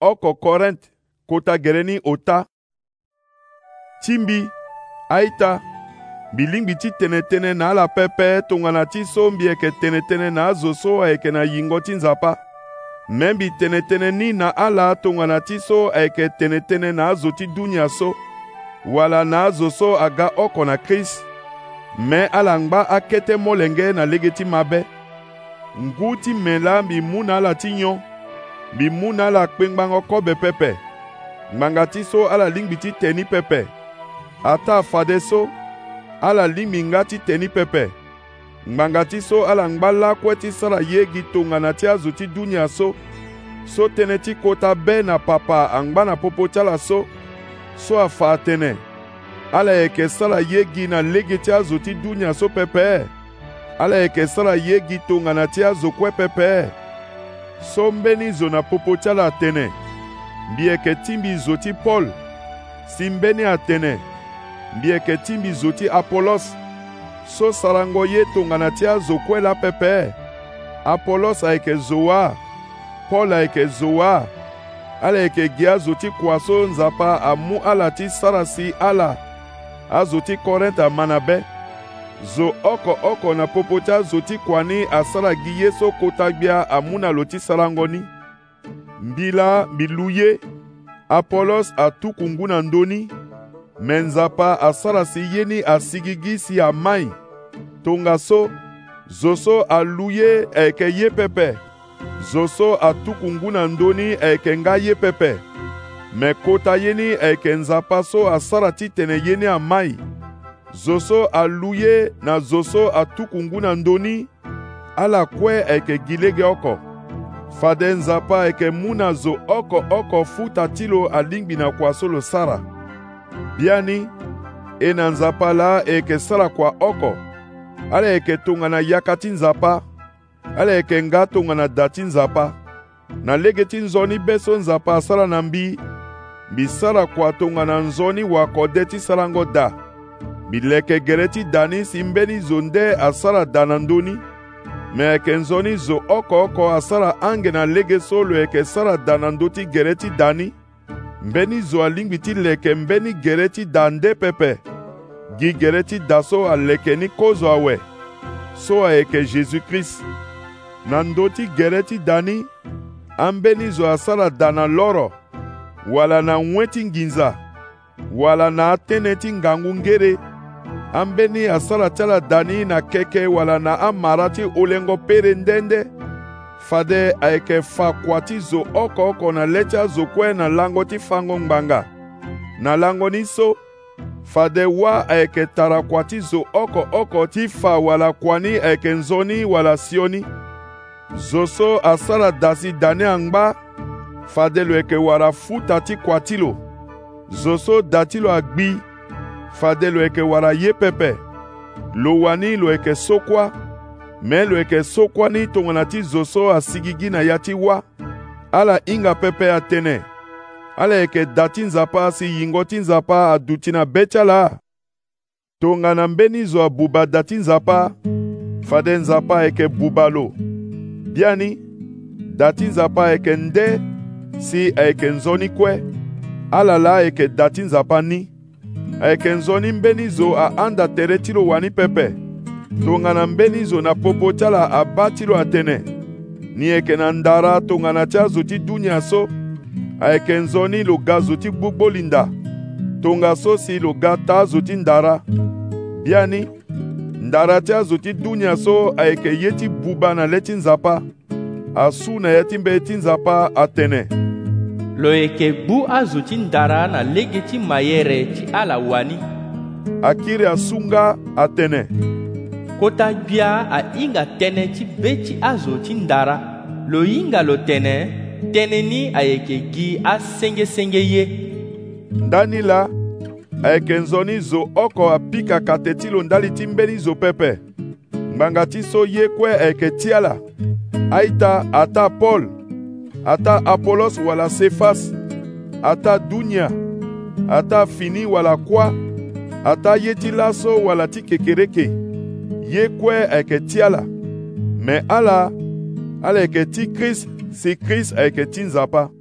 ọkọ kọrent kota gereni ota. timbi. ta tsimbi aita bilingbi ti tene na ala pëpë tongana ti so mbi yeke tene na azo so ayeke na yingo ti nzapa me mbi tene-tënë ni na ala tongana ti so ayeke tene na azo ti dunia so wala na azo so aga oko na krist me ala ngba akete molenge na lege ti mabe ngu ti me la mbi mu na ala ti nyon mbi mu na ala akpe ngbanga kobe pepe ngbanga ti so ala lingbi ti tene ni pepe ata afade so ala lingbi nga ti tene ni pepe ngbanga ti so ala ngba lakue ti sara yegi tongana ti azo ti dunia so so tënë ti kota be na papa angba na popo ti ala so so afa atene ala yeke sara yegi na lege ti azo ti dunia so pepe ala yeke sara yegi tongana ti azo kue pepe so mbeni zo na popo ti ala atene mbi yeke ti mbi zo ti paul si mbeni atene mbi yeke ti mbi zo ti apolos so sarango ye tongana ti azo kue la pepe apolos ayeke zo wâ paul ayeke zo wâ ala yeke gi azo ti kua so nzapa amu ala ti sara si ala azo ti korinte ama na be zo oko oko na popo ti azo ti kuani asalagi ye so kota gbia amû na lo ti sarangoni mbi la mbi lu ye apolos atuku ngu na ndöni me nzapa asara si ye ni asigi gi si amai tongaso zo so alu ye ayeke ye pepe zo so atuku ngu na ndöni ayeke nga ye pepe me kota ye ni ayeke nzapa so asara titene ye ni amai zo so alu ye na zo so atuku ngu na ndöni ala kue ayeke gi lege oko fade nzapa ayeke mu na zo oko oko futa ti lo alingbi na kua so lo sara bia ni e na nzapa la e yeke sara kua oko ala yeke e tongana yaka ti nzapa ala yeke e nga tongana da ti nzapa na lege ti nzoni be so nzapa asara na mbi mbi sara kua tongana nzoni wako de ti sarango da ti da ni si mbeni zo nde asara dana ndöni me nzo nzoni zo oko oko asara ange na lege so lo yeke sara dana ndö ti gere ti da ni mbeni zo alingbi ti leke mbeni gere ti da nde pepe gi gere ti da so aleke ni kozo awe so ayeke jésus-christ na ndö ti gere ti da ni ambeni zo asara da na loro wala na nwe ti nginza wala na atënë ti ngangu ngere ambeni an ti ala da ni na keke wala na amara ti ulengo pere ndende fade ayeke fa ti zo oko oko na le ti azo kue na lango ti fango ngbanga na lango ni so fade wâ ayeke tara kua ti zo oko oko ti fa wala kua ni ayeke nzoni wala sioni zo so asara da si da ni angba fade lo yeke wara futa ti kua ti lo zo so da ti lo agbi fade lo yeke wara ye pepe lo wani lo yeke sokua me lo yeke sokua ni tongana ti zo so asigi gi na ya ti wâ ala hinga pepe atënë ala yeke da ti nzapa si yingo ti nzapa aduti na be ti ala tongana mbeni zo abuba da ti nzapa fade nzapa ayeke buba lo bia ni da ti nzapa ayeke nde si ayeke nzoni kue ala la ayeke da ti nzapa ni ayeke nzoni mbeni zo ahanda tere ti lo wani pepe tongana mbeni zo na popo ti ala abâ ti lo atene ni yeke na ndara tongana ti azo ti dunia so ayeke nzoni lo ga zo ti gbogbolinda tongaso so si lo ga taa zo ti ndara bia ni ndara ti azo ti dunia so ayeke ye ti buba na le ti nzapa asu na ye ti mbe ti nzapa atene lo yeke gbu azo ti ndara na lege ti mayere ti ala wani akiri asunga atene kota gbia ahinga tënë ti be ti azo ti ndara lo hinga lo tene tënë ni ayeke gi asengesenge ye ndani la ayeke nzoni zo oko apikaka tene ti lo ndali ti mbeni zo pepe ngbanga ti so ye kue ayeke ti ala aita ata paul ata apolos wala sefas ata dunia ata fini wala kuâ ata ye ti laso wala ti kekereke ye kue ayeke ti ala me ala ala yeke ti krist si krist ayeke ti nzapa